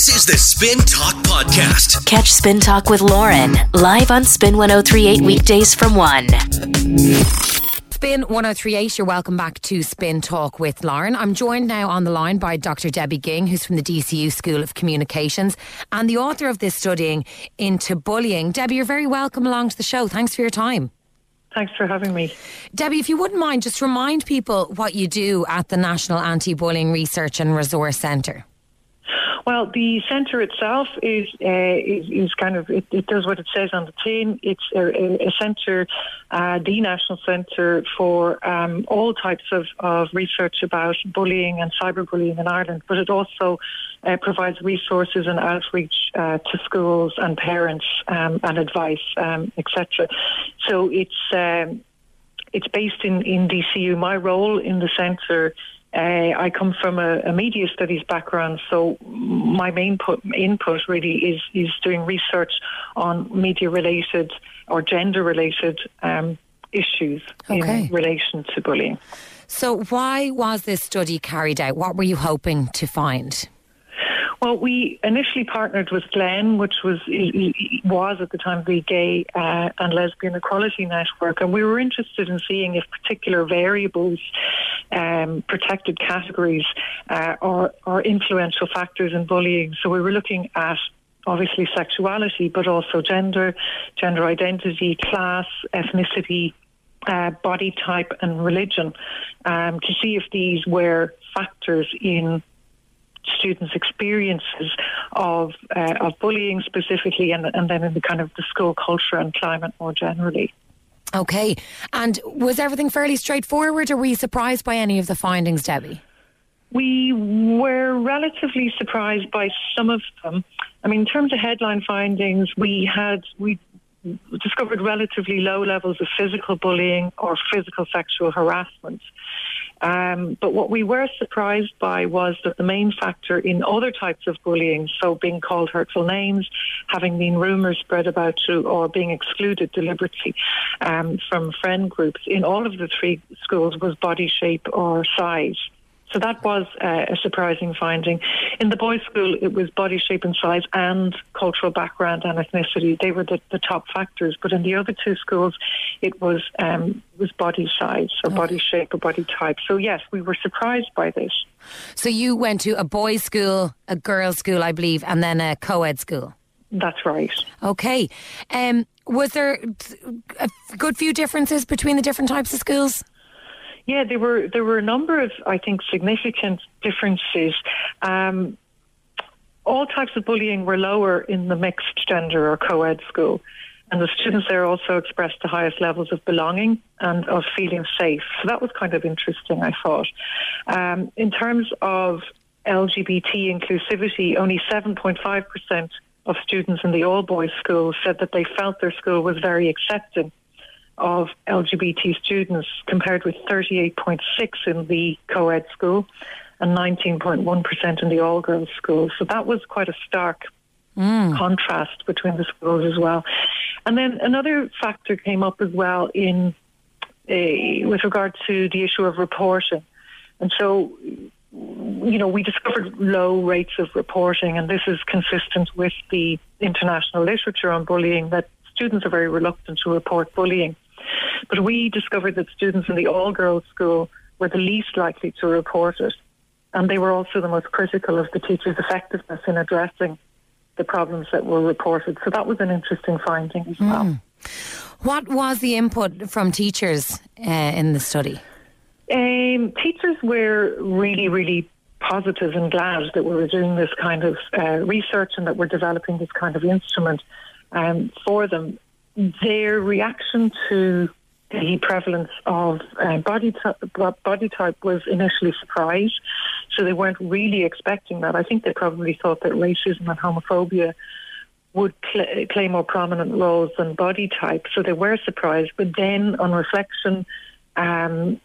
This is the Spin Talk Podcast. Catch Spin Talk with Lauren live on Spin 1038 weekdays from 1. Spin 1038, you're welcome back to Spin Talk with Lauren. I'm joined now on the line by Dr. Debbie Ging, who's from the DCU School of Communications and the author of this studying into bullying. Debbie, you're very welcome along to the show. Thanks for your time. Thanks for having me. Debbie, if you wouldn't mind, just remind people what you do at the National Anti Bullying Research and Resource Centre. Well, the centre itself is, uh, is, is kind of it, it, does what it says on the tin. It's a, a centre, uh, the national centre for um, all types of, of research about bullying and cyberbullying in Ireland. But it also uh, provides resources and outreach uh, to schools and parents um, and advice, um, etc. So it's um, it's based in in DCU. My role in the centre uh, I come from a, a, media studies background, so my main put, input really is is doing research on media related or gender related um, issues okay. in relation to bullying. So, why was this study carried out? What were you hoping to find? Well, we initially partnered with Glen, which was was at the time the Gay uh, and Lesbian Equality Network, and we were interested in seeing if particular variables, um, protected categories, uh, are, are influential factors in bullying. So we were looking at obviously sexuality, but also gender, gender identity, class, ethnicity, uh, body type, and religion, um, to see if these were factors in students' experiences of uh, of bullying specifically, and, and then in the kind of the school culture and climate more generally. Okay, and was everything fairly straightforward, or were you surprised by any of the findings, Debbie? We were relatively surprised by some of them. I mean, in terms of headline findings, we had we discovered relatively low levels of physical bullying or physical sexual harassment. Um, but what we were surprised by was that the main factor in other types of bullying, so being called hurtful names, having been rumours spread about you, or being excluded deliberately um, from friend groups, in all of the three schools was body shape or size. So that was uh, a surprising finding. In the boys' school, it was body shape and size and cultural background and ethnicity. They were the, the top factors. But in the other two schools, it was um, was body size, or okay. body shape, or body type. So yes, we were surprised by this. So you went to a boys' school, a girls' school, I believe, and then a co-ed school. That's right. Okay. Um, was there a good few differences between the different types of schools? Yeah, there were there were a number of I think significant differences. Um, all types of bullying were lower in the mixed gender or co-ed school. And the students there also expressed the highest levels of belonging and of feeling safe. So that was kind of interesting, I thought. Um, in terms of LGBT inclusivity, only 7.5% of students in the all boys school said that they felt their school was very accepting of LGBT students, compared with 38.6 in the co-ed school and 19.1% in the all-girls school. So that was quite a stark mm. contrast between the schools as well. And then another factor came up as well in uh, with regard to the issue of reporting. And so, you know, we discovered low rates of reporting, and this is consistent with the international literature on bullying that students are very reluctant to report bullying. But we discovered that students in the all girls school were the least likely to report it. And they were also the most critical of the teachers' effectiveness in addressing the problems that were reported. So that was an interesting finding as well. Mm. What was the input from teachers uh, in the study? Um, teachers were really, really positive and glad that we were doing this kind of uh, research and that we're developing this kind of instrument um, for them their reaction to the prevalence of uh, body, t- body type was initially surprised. So they weren't really expecting that. I think they probably thought that racism and homophobia would pl- play more prominent roles than body type. So they were surprised. But then on reflection, um,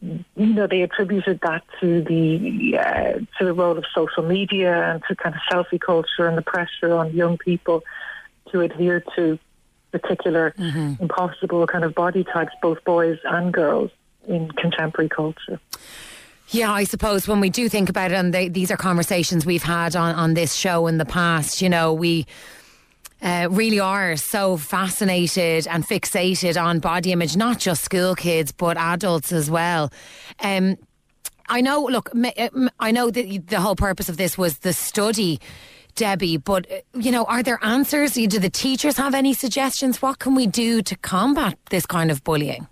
you know, they attributed that to the uh, to the role of social media and to kind of selfie culture and the pressure on young people to adhere to particular mm-hmm. impossible kind of body types, both boys and girls, in contemporary culture. Yeah, I suppose when we do think about it, and they, these are conversations we've had on, on this show in the past, you know, we uh, really are so fascinated and fixated on body image, not just school kids, but adults as well. Um, I know, look, uh, I know that the whole purpose of this was the study. Debbie, but uh, you know, are there answers? Do the teachers have any suggestions? What can we do to combat this kind of bullying?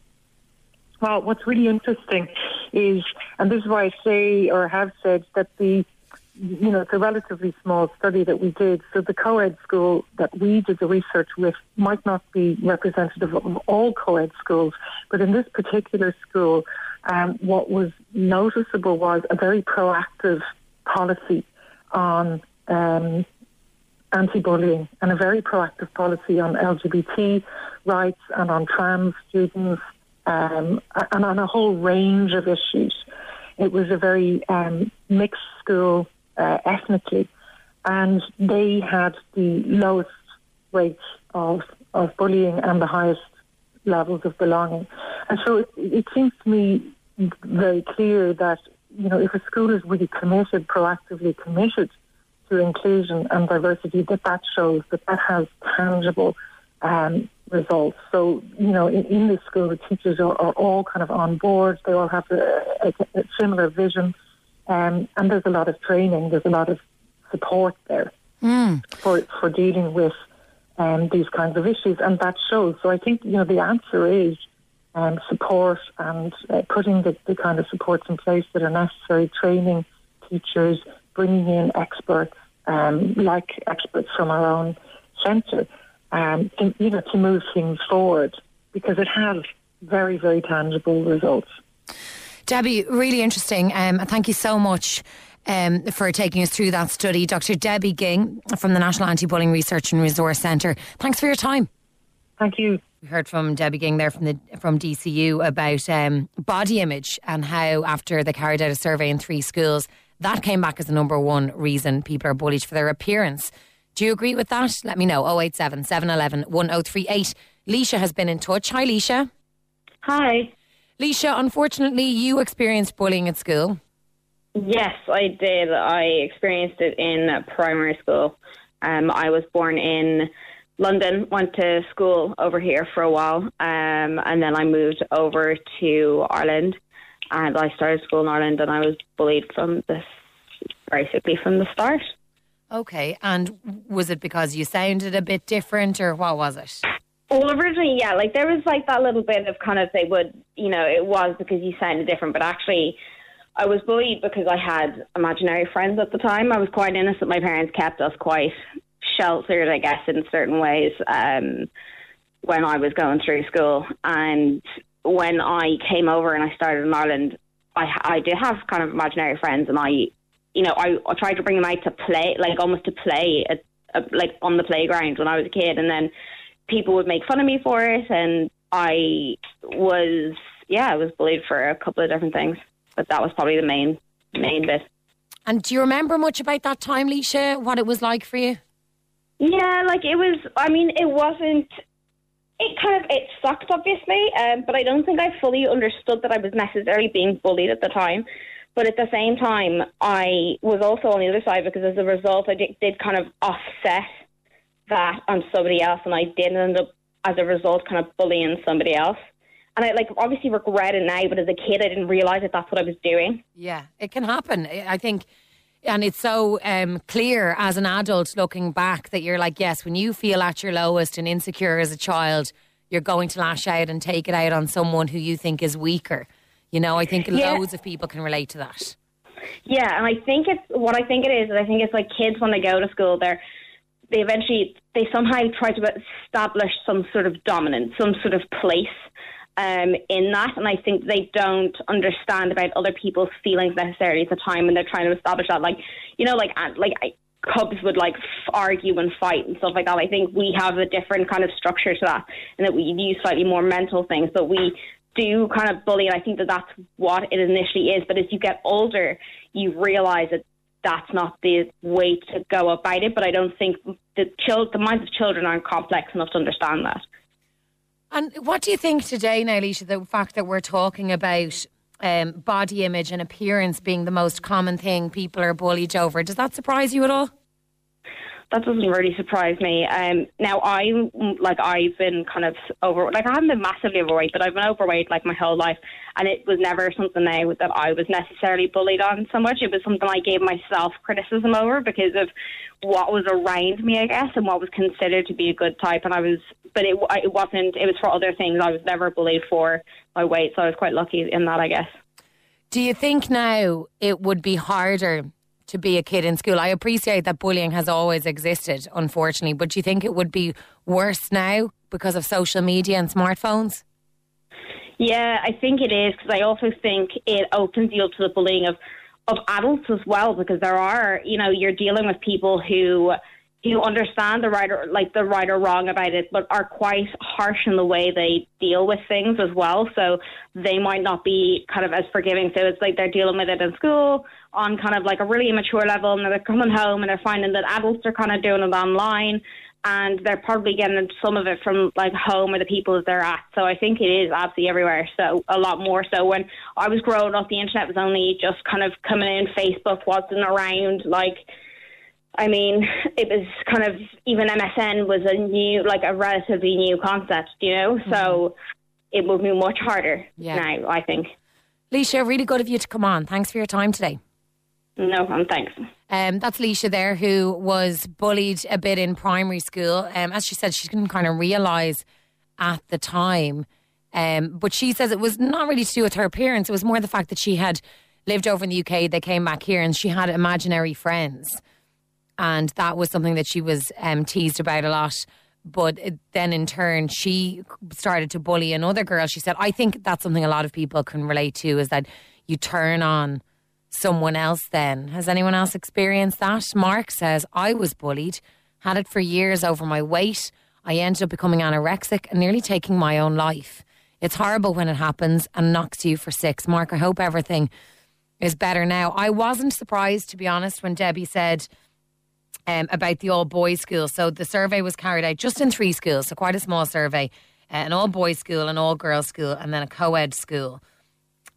Well, what's really interesting is, and this is why I say or have said that the, you know, it's a relatively small study that we did. So the co-ed school that we did the research with might not be representative of all co-ed schools, but in this particular school, um, what was noticeable was a very proactive policy on um, anti-bullying and a very proactive policy on LGBT rights and on trans students um, and on a whole range of issues. It was a very um, mixed school uh, ethnically, and they had the lowest rates of, of bullying and the highest levels of belonging. And so it, it seems to me very clear that, you know, if a school is really committed, proactively committed to inclusion and diversity, that that shows that that has tangible um, results. So, you know, in, in this school, the teachers are, are, all kind of on board. They all have a, a, a similar vision. Um, and there's a lot of training, there's a lot of support there mm. for, for dealing with um, these kinds of issues. And that shows. So I think, you know, the answer is um, support and uh, putting the, the kind of supports in place that are necessary, training teachers, bringing in experts, um, like experts from our own centre um, to, you know, to move things forward because it has very, very tangible results. Debbie, really interesting. Um, thank you so much. Um, for taking us through that study. Dr. Debbie Ging from the National Anti Bullying Research and Resource Centre. Thanks for your time. Thank you. We heard from Debbie Ging there from the from DCU about um, body image and how after they carried out a survey in three schools, that came back as the number one reason people are bullied for their appearance. Do you agree with that? Let me know. 087 711 1038. Leisha has been in touch. Hi, Leisha. Hi. Leisha, unfortunately, you experienced bullying at school. Yes, I did. I experienced it in primary school. Um, I was born in London, went to school over here for a while, um, and then I moved over to Ireland, and I started school in Ireland, and I was bullied from this basically from the start. Okay, and was it because you sounded a bit different, or what was it? Well, originally, yeah, like there was like that little bit of kind of they would, you know, it was because you sounded different, but actually, I was bullied because I had imaginary friends at the time. I was quite innocent. My parents kept us quite sheltered, I guess, in certain ways um, when I was going through school. And when I came over and I started in Ireland, I, I did have kind of imaginary friends, and I you know, I, I tried to bring them out to play, like almost to play, at, like on the playground when I was a kid, and then people would make fun of me for it, and I was, yeah, I was bullied for a couple of different things, but that was probably the main, main bit. And do you remember much about that time, Leisha? What it was like for you? Yeah, like it was. I mean, it wasn't. It kind of it sucked, obviously, um, but I don't think I fully understood that I was necessarily being bullied at the time. But at the same time, I was also on the other side because as a result, I did, did kind of offset that on somebody else, and I did end up, as a result, kind of bullying somebody else. And I like obviously regret it now, but as a kid, I didn't realize that that's what I was doing. Yeah, it can happen. I think and it's so um, clear as an adult looking back that you're like, yes, when you feel at your lowest and insecure as a child, you're going to lash out and take it out on someone who you think is weaker. You know, I think yeah. loads of people can relate to that. Yeah, and I think it's what I think it is. I think it's like kids when they go to school, they're they eventually they somehow try to establish some sort of dominance, some sort of place um, in that, and I think they don't understand about other people's feelings necessarily at the time, and they're trying to establish that, like you know, like like I, Cubs would like f- argue and fight and stuff like that. I think we have a different kind of structure to that, and that we use slightly more mental things, but we do kind of bully, and I think that that's what it initially is. But as you get older, you realise that that's not the way to go about it. But I don't think the chil- the minds of children aren't complex enough to understand that. And what do you think today, Alicia, the fact that we're talking about um, body image and appearance being the most common thing people are bullied over. Does that surprise you at all? That doesn't really surprise me. Um, now I'm like I've been kind of over, like I haven't been massively overweight, but I've been overweight like my whole life, and it was never something now that I was necessarily bullied on so much. It was something I gave myself criticism over because of what was around me, I guess, and what was considered to be a good type. And I was, but it it wasn't. It was for other things. I was never bullied for my weight, so I was quite lucky in that, I guess. Do you think now it would be harder to be a kid in school. I appreciate that bullying has always existed, unfortunately, but do you think it would be worse now because of social media and smartphones? Yeah, I think it is because I also think it opens you up to the bullying of of adults as well because there are, you know, you're dealing with people who who understand the right or like the right or wrong about it, but are quite harsh in the way they deal with things as well. So they might not be kind of as forgiving. So it's like they're dealing with it in school on kind of like a really immature level, and they're coming home and they're finding that adults are kind of doing it online. And they're probably getting some of it from like home or the people that they're at. So I think it is absolutely everywhere. So a lot more. So when I was growing up, the internet was only just kind of coming in. Facebook wasn't around. Like I mean, it was kind of even MSN was a new, like a relatively new concept, you know. Mm-hmm. So it would be much harder yeah. now. I think. Leisha, really good of you to come on. Thanks for your time today. No problem. Thanks. Um, that's Leisha there, who was bullied a bit in primary school. Um, as she said, she didn't kind of realise at the time. Um, but she says it was not really to do with her appearance. It was more the fact that she had lived over in the UK. They came back here, and she had imaginary friends and that was something that she was um, teased about a lot. But then in turn, she started to bully another girl. She said, I think that's something a lot of people can relate to is that you turn on someone else then. Has anyone else experienced that? Mark says, I was bullied, had it for years over my weight. I ended up becoming anorexic and nearly taking my own life. It's horrible when it happens and knocks you for six. Mark, I hope everything is better now. I wasn't surprised, to be honest, when Debbie said, um, about the all boys school. So the survey was carried out just in three schools, so quite a small survey uh, an all boys school, an all girls school, and then a co ed school.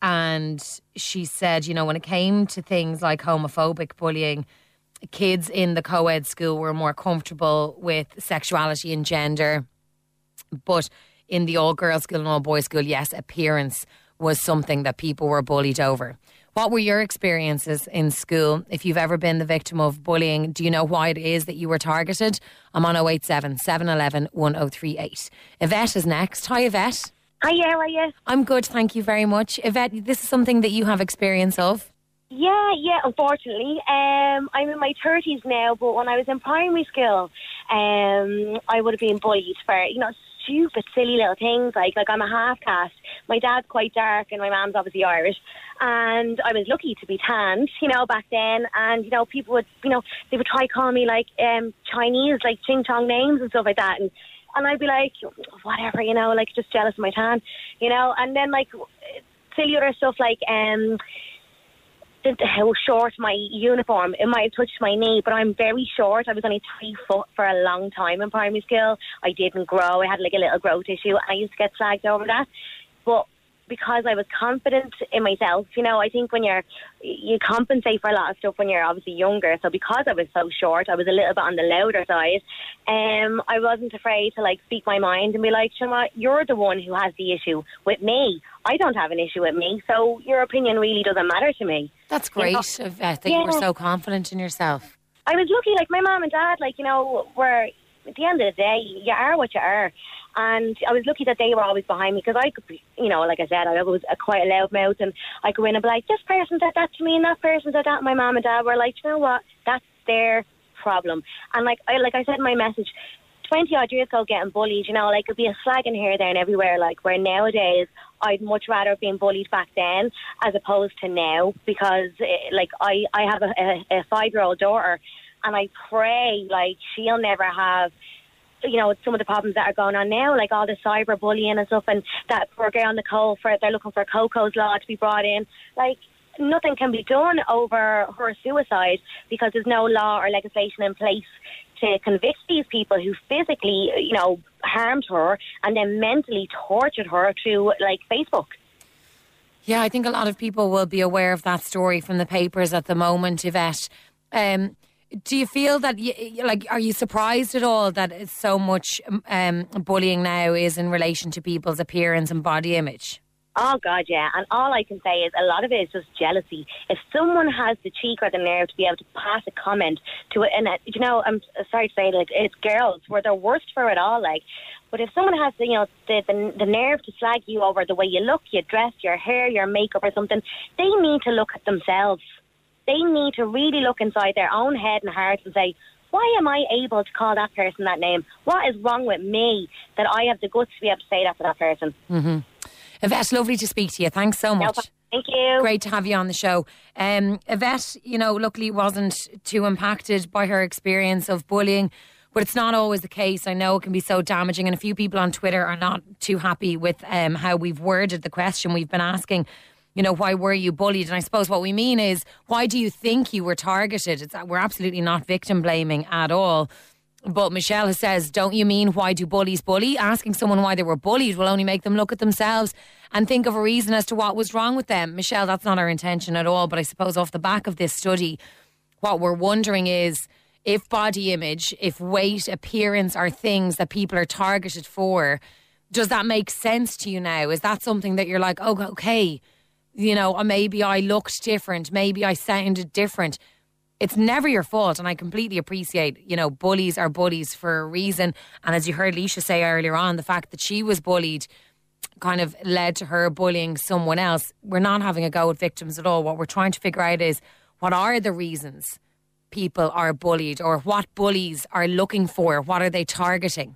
And she said, you know, when it came to things like homophobic bullying, kids in the co ed school were more comfortable with sexuality and gender. But in the all girls school and all boys school, yes, appearance was something that people were bullied over. What were your experiences in school? If you've ever been the victim of bullying, do you know why it is that you were targeted? I'm on 087 711 1038. Yvette is next. Hi, Yvette. Hi, how are you? I'm good, thank you very much. Yvette, this is something that you have experience of. Yeah, yeah, unfortunately. Um, I'm in my 30s now, but when I was in primary school, um, I would have been bullied for, you know, stupid, silly little things. Like, like I'm a half caste. My dad's quite dark, and my mom's obviously Irish. And I was lucky to be tanned, you know, back then. And you know, people would, you know, they would try call me like um, Chinese, like ching chong names and stuff like that. And and I'd be like, whatever, you know, like just jealous of my tan, you know. And then like silly other stuff like um how short my uniform. It might have touched my knee, but I'm very short. I was only three foot for a long time in primary school. I didn't grow. I had like a little growth issue. I used to get slagged over that. But because I was confident in myself. You know, I think when you're you compensate for a lot of stuff when you're obviously younger. So because I was so short, I was a little bit on the louder side. Um, I wasn't afraid to like speak my mind and be like, you're the one who has the issue with me. I don't have an issue with me, so your opinion really doesn't matter to me. That's great. You know? I think yeah. you were so confident in yourself. I was lucky. Like my mom and dad, like you know, were at the end of the day, you are what you are. And I was lucky that they were always behind me because I could, be, you know, like I said, I was a quite a loud mouth, and I go in and be like, this person said that to me, and that person said that. And my mom and dad were like, you know what, that's their problem. And like I, like I said in my message, 20 odd years ago getting bullied, you know, like it'd be a slagging here, there, and everywhere. Like, where nowadays, I'd much rather have been bullied back then as opposed to now because, it, eh, like, I, I have a, a, a five year old daughter and I pray, like, she'll never have you know, some of the problems that are going on now, like all the cyber bullying and stuff, and that poor girl call for they're looking for Coco's law to be brought in. Like nothing can be done over her suicide because there's no law or legislation in place to convict these people who physically, you know, harmed her and then mentally tortured her through like Facebook. Yeah, I think a lot of people will be aware of that story from the papers at the moment, Yvette. Um, do you feel that, you, like, are you surprised at all that so much um, bullying now is in relation to people's appearance and body image? Oh God, yeah. And all I can say is a lot of it is just jealousy. If someone has the cheek or the nerve to be able to pass a comment to it, and uh, you know, I'm sorry to say, like it's girls were the worst for it all. Like, but if someone has, you know, the, the the nerve to slag you over the way you look, you dress, your hair, your makeup, or something, they need to look at themselves. They need to really look inside their own head and heart and say, why am I able to call that person that name? What is wrong with me that I have the guts to be able to say that to that person? Mm-hmm. Yvette, lovely to speak to you. Thanks so much. No, thank you. Great to have you on the show. Um, Yvette, you know, luckily wasn't too impacted by her experience of bullying, but it's not always the case. I know it can be so damaging, and a few people on Twitter are not too happy with um, how we've worded the question we've been asking. You know, why were you bullied? And I suppose what we mean is, why do you think you were targeted? It's, we're absolutely not victim blaming at all. But Michelle says, Don't you mean why do bullies bully? Asking someone why they were bullied will only make them look at themselves and think of a reason as to what was wrong with them. Michelle, that's not our intention at all. But I suppose off the back of this study, what we're wondering is if body image, if weight, appearance are things that people are targeted for, does that make sense to you now? Is that something that you're like, oh, okay, you know, uh, maybe I looked different, maybe I sounded different? It's never your fault. And I completely appreciate, you know, bullies are bullies for a reason. And as you heard Leisha say earlier on, the fact that she was bullied kind of led to her bullying someone else. We're not having a go at victims at all. What we're trying to figure out is what are the reasons people are bullied or what bullies are looking for? What are they targeting?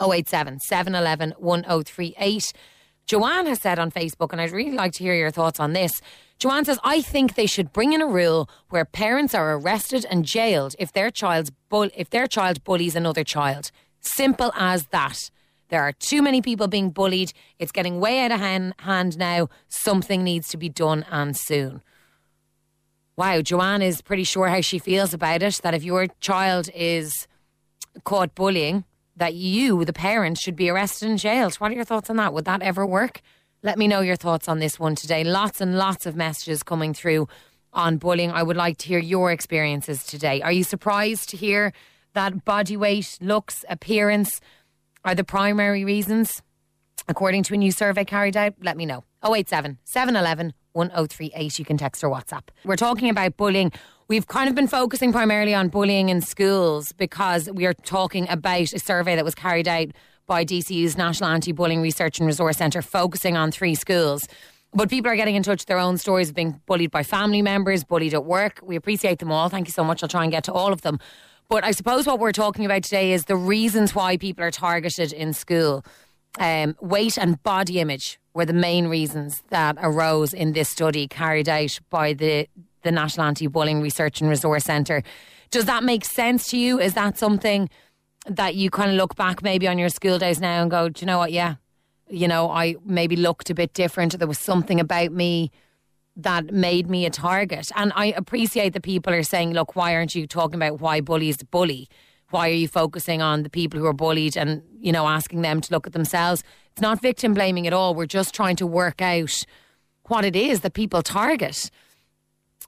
087 711 1038. Joanne has said on Facebook, and I'd really like to hear your thoughts on this. Joanne says, I think they should bring in a rule where parents are arrested and jailed if their child's if their child bullies another child. Simple as that. There are too many people being bullied. It's getting way out of hand, hand now. Something needs to be done and soon. Wow, Joanne is pretty sure how she feels about it. That if your child is caught bullying, that you, the parent, should be arrested and jailed. What are your thoughts on that? Would that ever work? Let me know your thoughts on this one today. Lots and lots of messages coming through on bullying. I would like to hear your experiences today. Are you surprised to hear that body weight, looks, appearance are the primary reasons? According to a new survey carried out, let me know. 087 711 1038. You can text or WhatsApp. We're talking about bullying. We've kind of been focusing primarily on bullying in schools because we are talking about a survey that was carried out by DCU's National Anti Bullying Research and Resource Centre, focusing on three schools. But people are getting in touch with their own stories of being bullied by family members, bullied at work. We appreciate them all. Thank you so much. I'll try and get to all of them. But I suppose what we're talking about today is the reasons why people are targeted in school. Um, weight and body image were the main reasons that arose in this study carried out by the, the National Anti Bullying Research and Resource Centre. Does that make sense to you? Is that something that you kind of look back maybe on your school days now and go, do you know what? Yeah, you know, I maybe looked a bit different. There was something about me that made me a target. And I appreciate that people are saying, look, why aren't you talking about why bullies bully? Why are you focusing on the people who are bullied and, you know, asking them to look at themselves? It's not victim blaming at all. We're just trying to work out what it is that people target.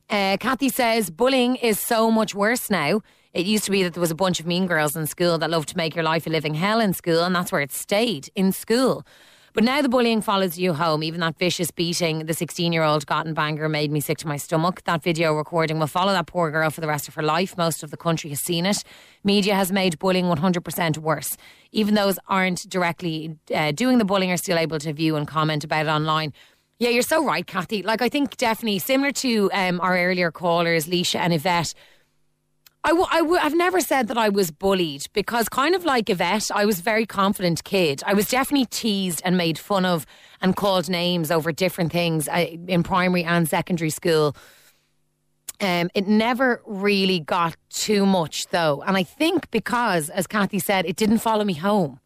Uh, Kathy says bullying is so much worse now. It used to be that there was a bunch of mean girls in school that loved to make your life a living hell in school, and that's where it stayed in school. But now the bullying follows you home. Even that vicious beating the 16 year old got in Bangor made me sick to my stomach. That video recording will follow that poor girl for the rest of her life. Most of the country has seen it. Media has made bullying 100% worse. Even those aren't directly uh, doing the bullying are still able to view and comment about it online. Yeah, you're so right, Kathy. Like, I think definitely similar to um, our earlier callers, Leisha and Yvette I w- I w- I've never said that I was bullied because, kind of like Yvette, I was a very confident kid. I was definitely teased and made fun of and called names over different things uh, in primary and secondary school. Um, it never really got too much, though. And I think because, as Kathy said, it didn't follow me home.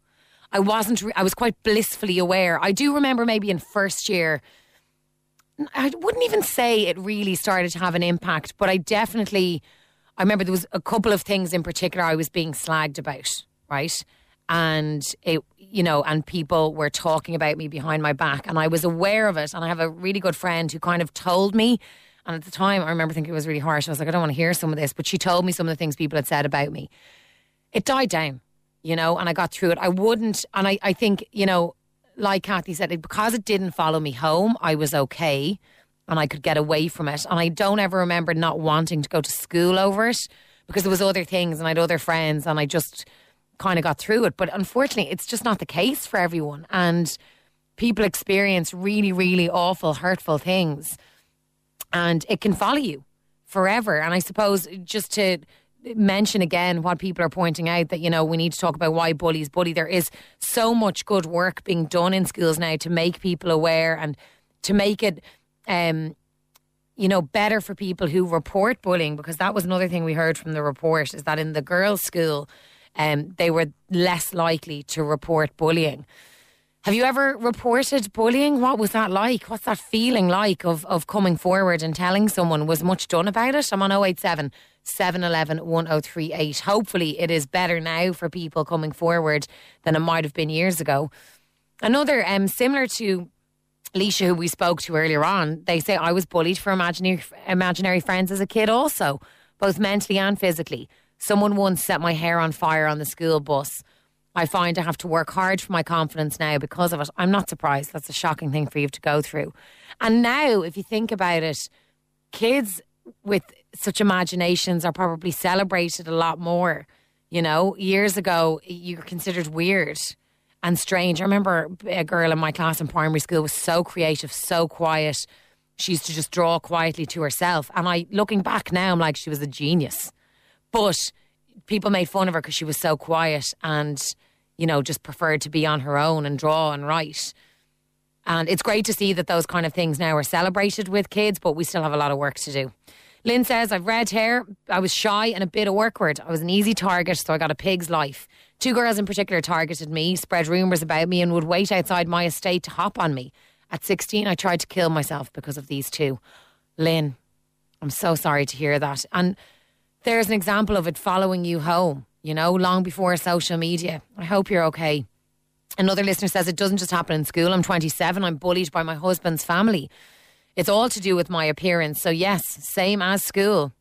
I wasn't, re- I was quite blissfully aware. I do remember maybe in first year, I wouldn't even say it really started to have an impact, but I definitely I remember there was a couple of things in particular I was being slagged about, right? and it you know and people were talking about me behind my back and I was aware of it and I have a really good friend who kind of told me and at the time I remember thinking it was really harsh I was like I don't want to hear some of this but she told me some of the things people had said about me it died down you know and I got through it I wouldn't and I, I think you know like Kathy said because it didn't follow me home I was okay and I could get away from it and I don't ever remember not wanting to go to school over it because there was other things and I had other friends and I just kind of got through it. But unfortunately, it's just not the case for everyone. And people experience really, really awful, hurtful things. And it can follow you forever. And I suppose just to mention again what people are pointing out that, you know, we need to talk about why bullies bully. There is so much good work being done in schools now to make people aware and to make it. Um, you know, better for people who report bullying because that was another thing we heard from the report is that in the girls' school, um, they were less likely to report bullying. Have you ever reported bullying? What was that like? What's that feeling like of, of coming forward and telling someone? Was much done about it? I'm on 087 711 1038. Hopefully, it is better now for people coming forward than it might have been years ago. Another, um, similar to Leisha, who we spoke to earlier on, they say I was bullied for imaginary, imaginary friends as a kid, also, both mentally and physically. Someone once set my hair on fire on the school bus. I find I have to work hard for my confidence now because of it. I'm not surprised. That's a shocking thing for you to go through. And now, if you think about it, kids with such imaginations are probably celebrated a lot more. You know, years ago, you were considered weird and strange. I remember a girl in my class in primary school was so creative, so quiet. She used to just draw quietly to herself. And I, looking back now, I'm like, she was a genius. But people made fun of her because she was so quiet and, you know, just preferred to be on her own and draw and write. And it's great to see that those kind of things now are celebrated with kids, but we still have a lot of work to do. Lynn says, I've red hair. I was shy and a bit awkward. I was an easy target, so I got a pig's life. Two girls in particular targeted me, spread rumours about me, and would wait outside my estate to hop on me. At 16, I tried to kill myself because of these two. Lynn, I'm so sorry to hear that. And there's an example of it following you home, you know, long before social media. I hope you're okay. Another listener says it doesn't just happen in school. I'm 27. I'm bullied by my husband's family. It's all to do with my appearance. So, yes, same as school.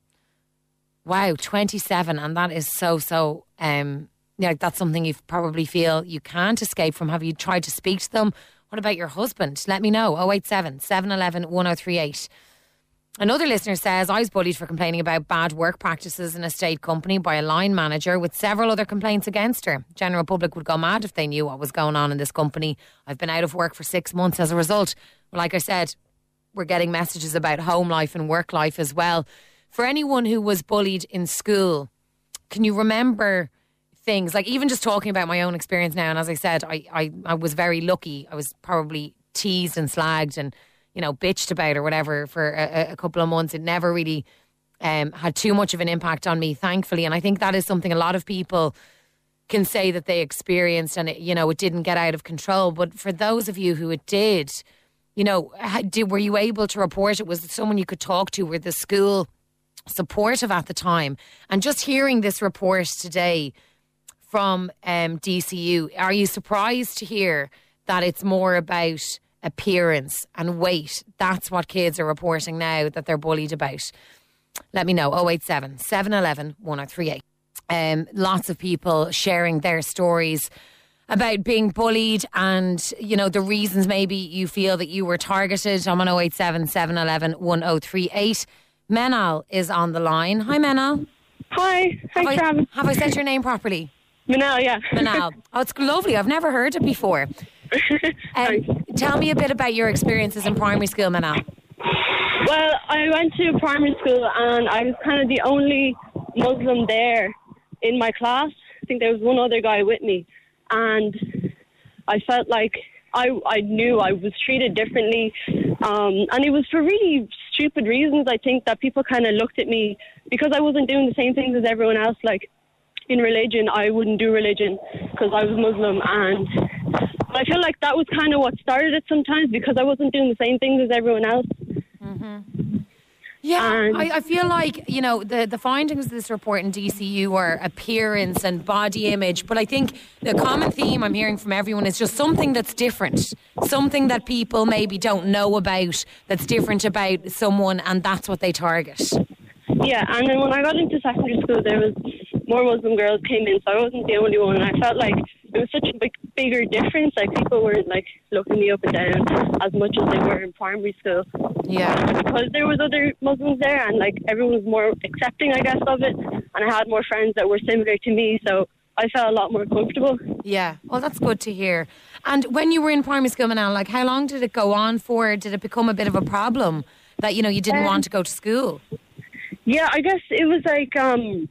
Wow, 27. And that is so, so, um, yeah, that's something you probably feel you can't escape from. Have you tried to speak to them? What about your husband? Let me know. 087 711 1038. Another listener says, I was bullied for complaining about bad work practices in a state company by a line manager with several other complaints against her. General public would go mad if they knew what was going on in this company. I've been out of work for six months as a result. Like I said, we're getting messages about home life and work life as well. For anyone who was bullied in school, can you remember things like even just talking about my own experience now? And as I said, I, I, I was very lucky. I was probably teased and slagged and you know, bitched about or whatever for a, a couple of months. It never really um, had too much of an impact on me, thankfully. And I think that is something a lot of people can say that they experienced and it, you know, it didn't get out of control. But for those of you who it did, you know, did, were you able to report it? Was it someone you could talk to? Were the school supportive at the time? And just hearing this report today from um, DCU, are you surprised to hear that it's more about appearance and weight. That's what kids are reporting now that they're bullied about. Let me know 087 711 1038. Um, lots of people sharing their stories about being bullied and, you know, the reasons maybe you feel that you were targeted. I'm on 087 711 1038. Menal is on the line. Hi, Menal. Hi. Hi, have. I, have I said your name properly? Menal, yeah. Menal. Oh, it's lovely. I've never heard it before. Um, tell me a bit about your experiences in primary school, Manal. Well, I went to primary school and I was kind of the only Muslim there in my class. I think there was one other guy with me, and I felt like I I knew I was treated differently, um, and it was for really stupid reasons. I think that people kind of looked at me because I wasn't doing the same things as everyone else. Like in religion, I wouldn't do religion because I was Muslim, and I feel like that was kind of what started it sometimes because I wasn't doing the same things as everyone else. Mm-hmm. Yeah, I, I feel like you know the the findings of this report in DCU are appearance and body image, but I think the common theme I'm hearing from everyone is just something that's different, something that people maybe don't know about that's different about someone, and that's what they target. Yeah, and then when I got into secondary school, there was more Muslim girls came in, so I wasn't the only one. And I felt like it was such a big, bigger difference. Like people weren't like looking me up and down as much as they were in primary school Yeah, because there was other Muslims there, and like everyone was more accepting, I guess, of it. And I had more friends that were similar to me, so I felt a lot more comfortable. yeah. Well, that's good to hear. And when you were in primary school, Manal, like how long did it go on for? Did it become a bit of a problem that you know you didn't want to go to school? Yeah, I guess it was like um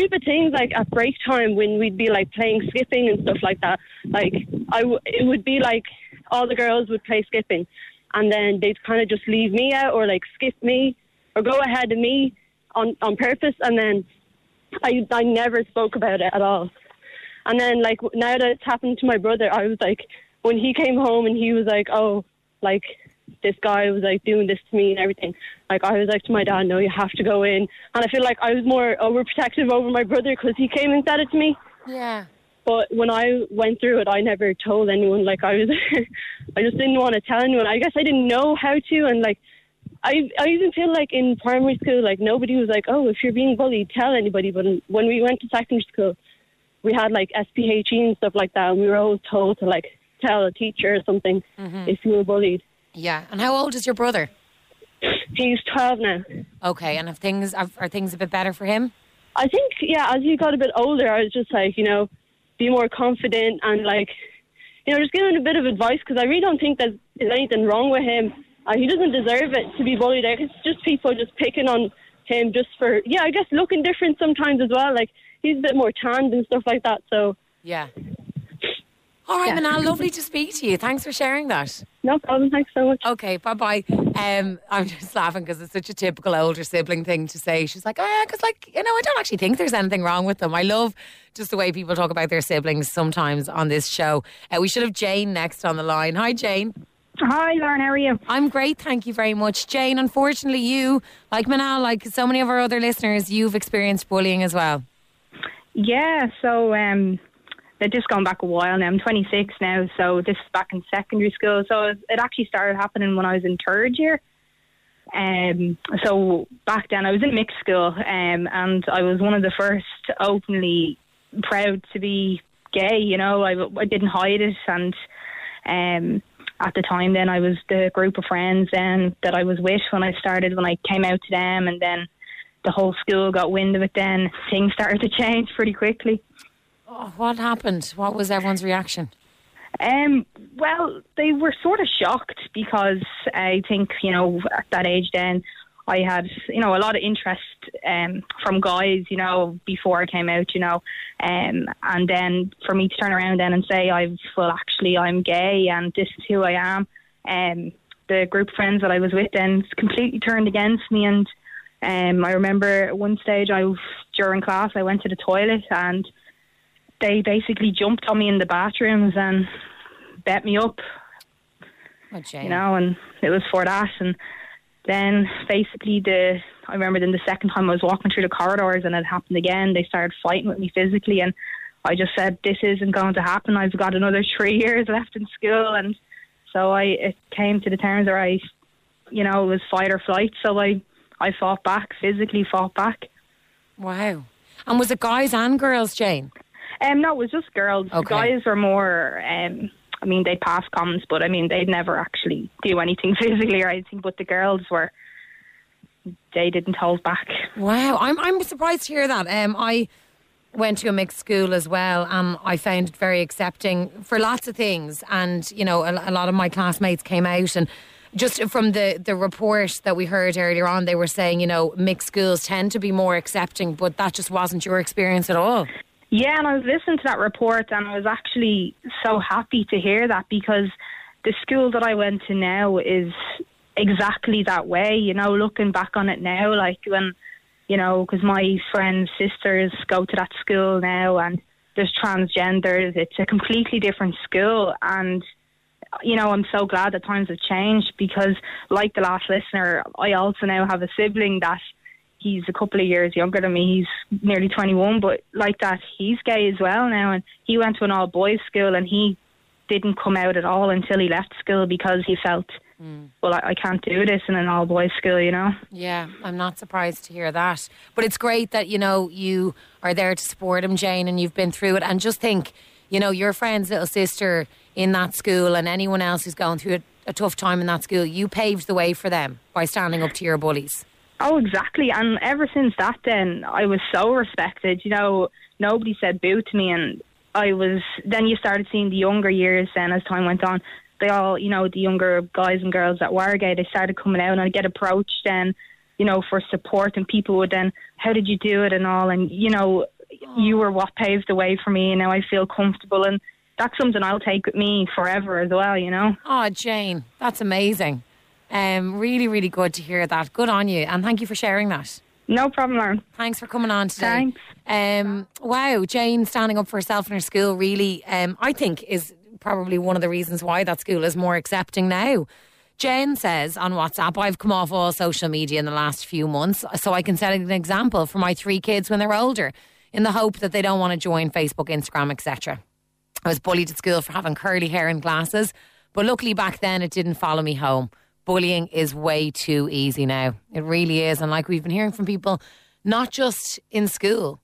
stupid things like at break time when we'd be like playing skipping and stuff like that. Like I, w- it would be like all the girls would play skipping, and then they'd kind of just leave me out or like skip me or go ahead of me on on purpose, and then I I never spoke about it at all. And then like now that it's happened to my brother, I was like when he came home and he was like, oh, like this guy was like doing this to me and everything. Like I was like to my dad, no, you have to go in. And I feel like I was more overprotective over my brother because he came and said it to me. Yeah. But when I went through it, I never told anyone. Like I was, I just didn't want to tell anyone. I guess I didn't know how to, and like. I I even feel like in primary school, like nobody was like, "Oh, if you're being bullied, tell anybody." But when we went to secondary school, we had like SPHE and stuff like that, and we were always told to like tell a teacher or something mm-hmm. if you were bullied. Yeah. And how old is your brother? He's 12 now. Okay. And if things are, are things a bit better for him? I think, yeah, as he got a bit older, I was just like, you know, be more confident and like, you know, just give him a bit of advice because I really don't think there's, there's anything wrong with him. Uh, he doesn't deserve it to be bullied. Like, it's just people just picking on him just for, yeah, I guess looking different sometimes as well. Like, he's a bit more tanned and stuff like that. So, Yeah. All right, Manal, lovely to speak to you. Thanks for sharing that. no problem. Thanks so much. Okay, bye bye. Um, I'm just laughing because it's such a typical older sibling thing to say. She's like, oh, yeah, because, like, you know, I don't actually think there's anything wrong with them. I love just the way people talk about their siblings sometimes on this show. Uh, we should have Jane next on the line. Hi, Jane. Hi, Lauren. How are you? I'm great, thank you very much. Jane, unfortunately, you, like Manal, like so many of our other listeners, you've experienced bullying as well. Yeah. So, um, they're just going back a while now. I'm 26 now, so this is back in secondary school. So it actually started happening when I was in third year. Um, so back then I was in mixed school, um, and I was one of the first openly proud to be gay. You know, I, I didn't hide it, and um, at the time then I was the group of friends then that I was with when I started when I came out to them, and then the whole school got wind of it. Then things started to change pretty quickly. Oh, what happened? What was everyone's reaction? Um, well, they were sort of shocked because I think, you know, at that age then, I had, you know, a lot of interest um, from guys, you know, before I came out, you know. Um, and then for me to turn around then and say, I've, well, actually, I'm gay and this is who I am. Um, the group of friends that I was with then completely turned against me. And um, I remember at one stage, I was during class, I went to the toilet and they basically jumped on me in the bathrooms and bet me up, Oh, you know, and it was for that. And then basically the, I remember then the second time I was walking through the corridors and it happened again, they started fighting with me physically and I just said, this isn't going to happen. I've got another three years left in school. And so I, it came to the terms where I, you know, it was fight or flight. So I, I fought back, physically fought back. Wow. And was it guys and girls, Jane? Um, no, it was just girls. The Okay. guys were more. Um, I mean, they'd pass comments, but I mean, they'd never actually do anything physically or anything. But the girls were. They didn't hold back. Wow, I'm I'm surprised to hear that. Um, I went to a mixed school as well, and I found it very accepting for lots of things. And you know, a, a lot of my classmates came out and. Just from the, the report that we heard earlier on, they were saying, you know, mixed schools tend to be more accepting, but that just wasn't your experience at all. Yeah, and I was listening to that report, and I was actually so happy to hear that because the school that I went to now is exactly that way. You know, looking back on it now, like when, you know, because my friends' sisters go to that school now, and there's transgenders. It's a completely different school, and you know, I'm so glad that times have changed because, like the last listener, I also now have a sibling that he's a couple of years younger than me. He's nearly 21, but like that, he's gay as well now. And he went to an all boys school and he didn't come out at all until he left school because he felt, hmm. well, I, I can't do this in an all boys school, you know? Yeah, I'm not surprised to hear that. But it's great that, you know, you are there to support him, Jane, and you've been through it. And just think, you know, your friend's little sister in that school and anyone else who's going through a, a tough time in that school, you paved the way for them by standing up to your bullies. Oh, exactly. And ever since that, then I was so respected. You know, nobody said boo to me, and I was. Then you started seeing the younger years. Then as time went on, they all, you know, the younger guys and girls at Wargate, they started coming out, and I'd get approached then, you know, for support, and people would then, how did you do it, and all, and you know, you were what paved the way for me, and now I feel comfortable, and that's something I'll take with me forever as well. You know. Oh, Jane, that's amazing. Um, really, really good to hear that. Good on you, and thank you for sharing that. No problem, Lauren. Thanks for coming on today. Thanks. Um, wow, Jane standing up for herself in her school really, um, I think, is probably one of the reasons why that school is more accepting now. Jane says on WhatsApp, I've come off all social media in the last few months so I can set an example for my three kids when they're older in the hope that they don't want to join Facebook, Instagram, etc. I was bullied at school for having curly hair and glasses, but luckily back then it didn't follow me home. Bullying is way too easy now. It really is. And like we've been hearing from people, not just in school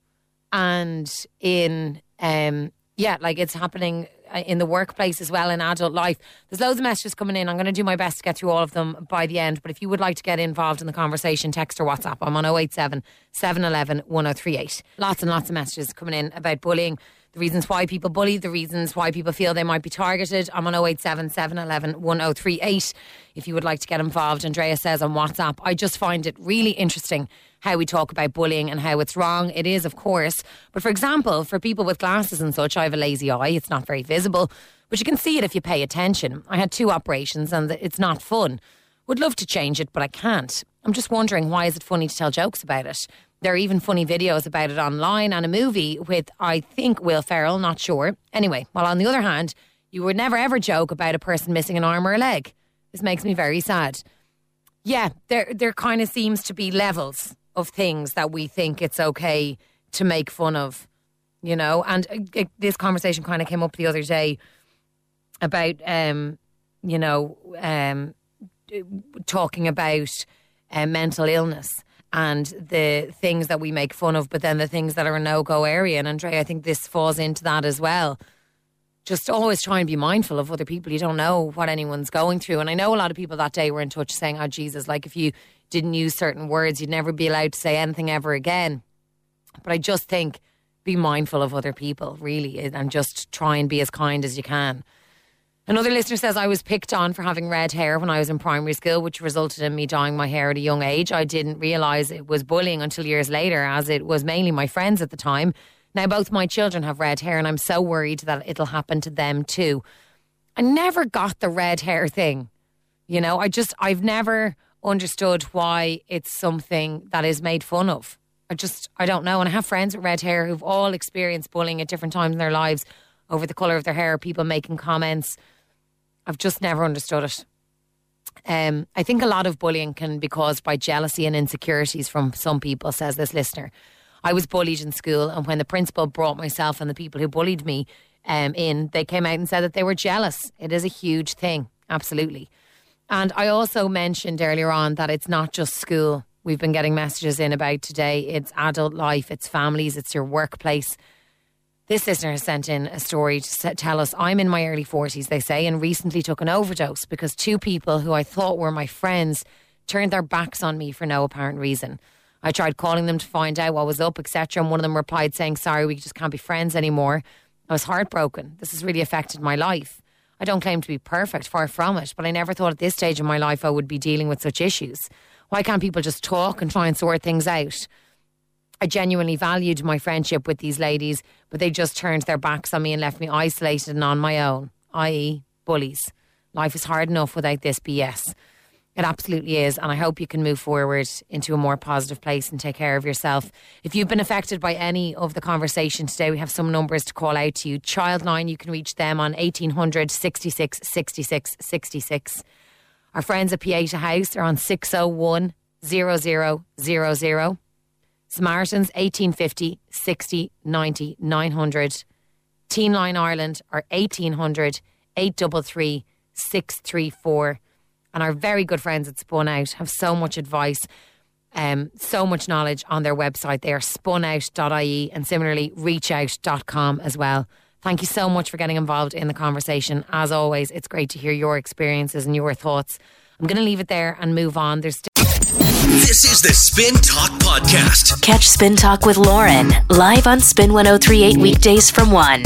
and in, um, yeah, like it's happening uh, in the workplace as well in adult life. There's loads of messages coming in. I'm going to do my best to get through all of them by the end. But if you would like to get involved in the conversation, text or WhatsApp. I'm on 087 711 1038. Lots and lots of messages coming in about bullying, the reasons why people bully, the reasons why people feel they might be targeted. I'm on 087 711 1038 if you would like to get involved. Andrea says on WhatsApp, I just find it really interesting how we talk about bullying and how it's wrong. It is, of course. But for example, for people with glasses and such, I have a lazy eye. It's not very visible, but you can see it if you pay attention. I had two operations and it's not fun. Would love to change it, but I can't. I'm just wondering why is it funny to tell jokes about it? There are even funny videos about it online and a movie with, I think, Will Ferrell, not sure. Anyway, while on the other hand, you would never ever joke about a person missing an arm or a leg. This makes me very sad. Yeah, there there kind of seems to be levels of things that we think it's okay to make fun of, you know. And uh, this conversation kind of came up the other day about, um, you know, um, talking about uh, mental illness and the things that we make fun of, but then the things that are a no go area. And Andrea, I think this falls into that as well. Just always try and be mindful of other people. You don't know what anyone's going through. And I know a lot of people that day were in touch saying, oh, Jesus, like if you didn't use certain words, you'd never be allowed to say anything ever again. But I just think be mindful of other people, really, and just try and be as kind as you can. Another listener says I was picked on for having red hair when I was in primary school, which resulted in me dyeing my hair at a young age. I didn't realise it was bullying until years later, as it was mainly my friends at the time. Now, both my children have red hair, and I'm so worried that it'll happen to them too. I never got the red hair thing. You know, I just, I've never understood why it's something that is made fun of. I just, I don't know. And I have friends with red hair who've all experienced bullying at different times in their lives over the colour of their hair, people making comments. I've just never understood it. Um, I think a lot of bullying can be caused by jealousy and insecurities from some people, says this listener. I was bullied in school, and when the principal brought myself and the people who bullied me um, in, they came out and said that they were jealous. It is a huge thing, absolutely. And I also mentioned earlier on that it's not just school. We've been getting messages in about today. It's adult life, it's families, it's your workplace. This listener has sent in a story to tell us I'm in my early 40s, they say, and recently took an overdose because two people who I thought were my friends turned their backs on me for no apparent reason. I tried calling them to find out what was up, etc. And one of them replied saying, Sorry, we just can't be friends anymore. I was heartbroken. This has really affected my life. I don't claim to be perfect, far from it, but I never thought at this stage in my life I would be dealing with such issues. Why can't people just talk and try and sort things out? I genuinely valued my friendship with these ladies, but they just turned their backs on me and left me isolated and on my own, i.e., bullies. Life is hard enough without this BS. It absolutely is. And I hope you can move forward into a more positive place and take care of yourself. If you've been affected by any of the conversation today, we have some numbers to call out to you. Childline, you can reach them on 1800 66 66 66. Our friends at Pieta House are on 601 0000. Samaritans 1850 60 90 900. Teen Line Ireland are 1800 833 634 and our very good friends at Spun Out have so much advice, um, so much knowledge on their website. They are spunout.ie and similarly reachout.com as well. Thank you so much for getting involved in the conversation. As always, it's great to hear your experiences and your thoughts. I'm going to leave it there and move on. There's This is the Spin Talk Podcast. Catch Spin Talk with Lauren live on Spin 1038 weekdays from 1.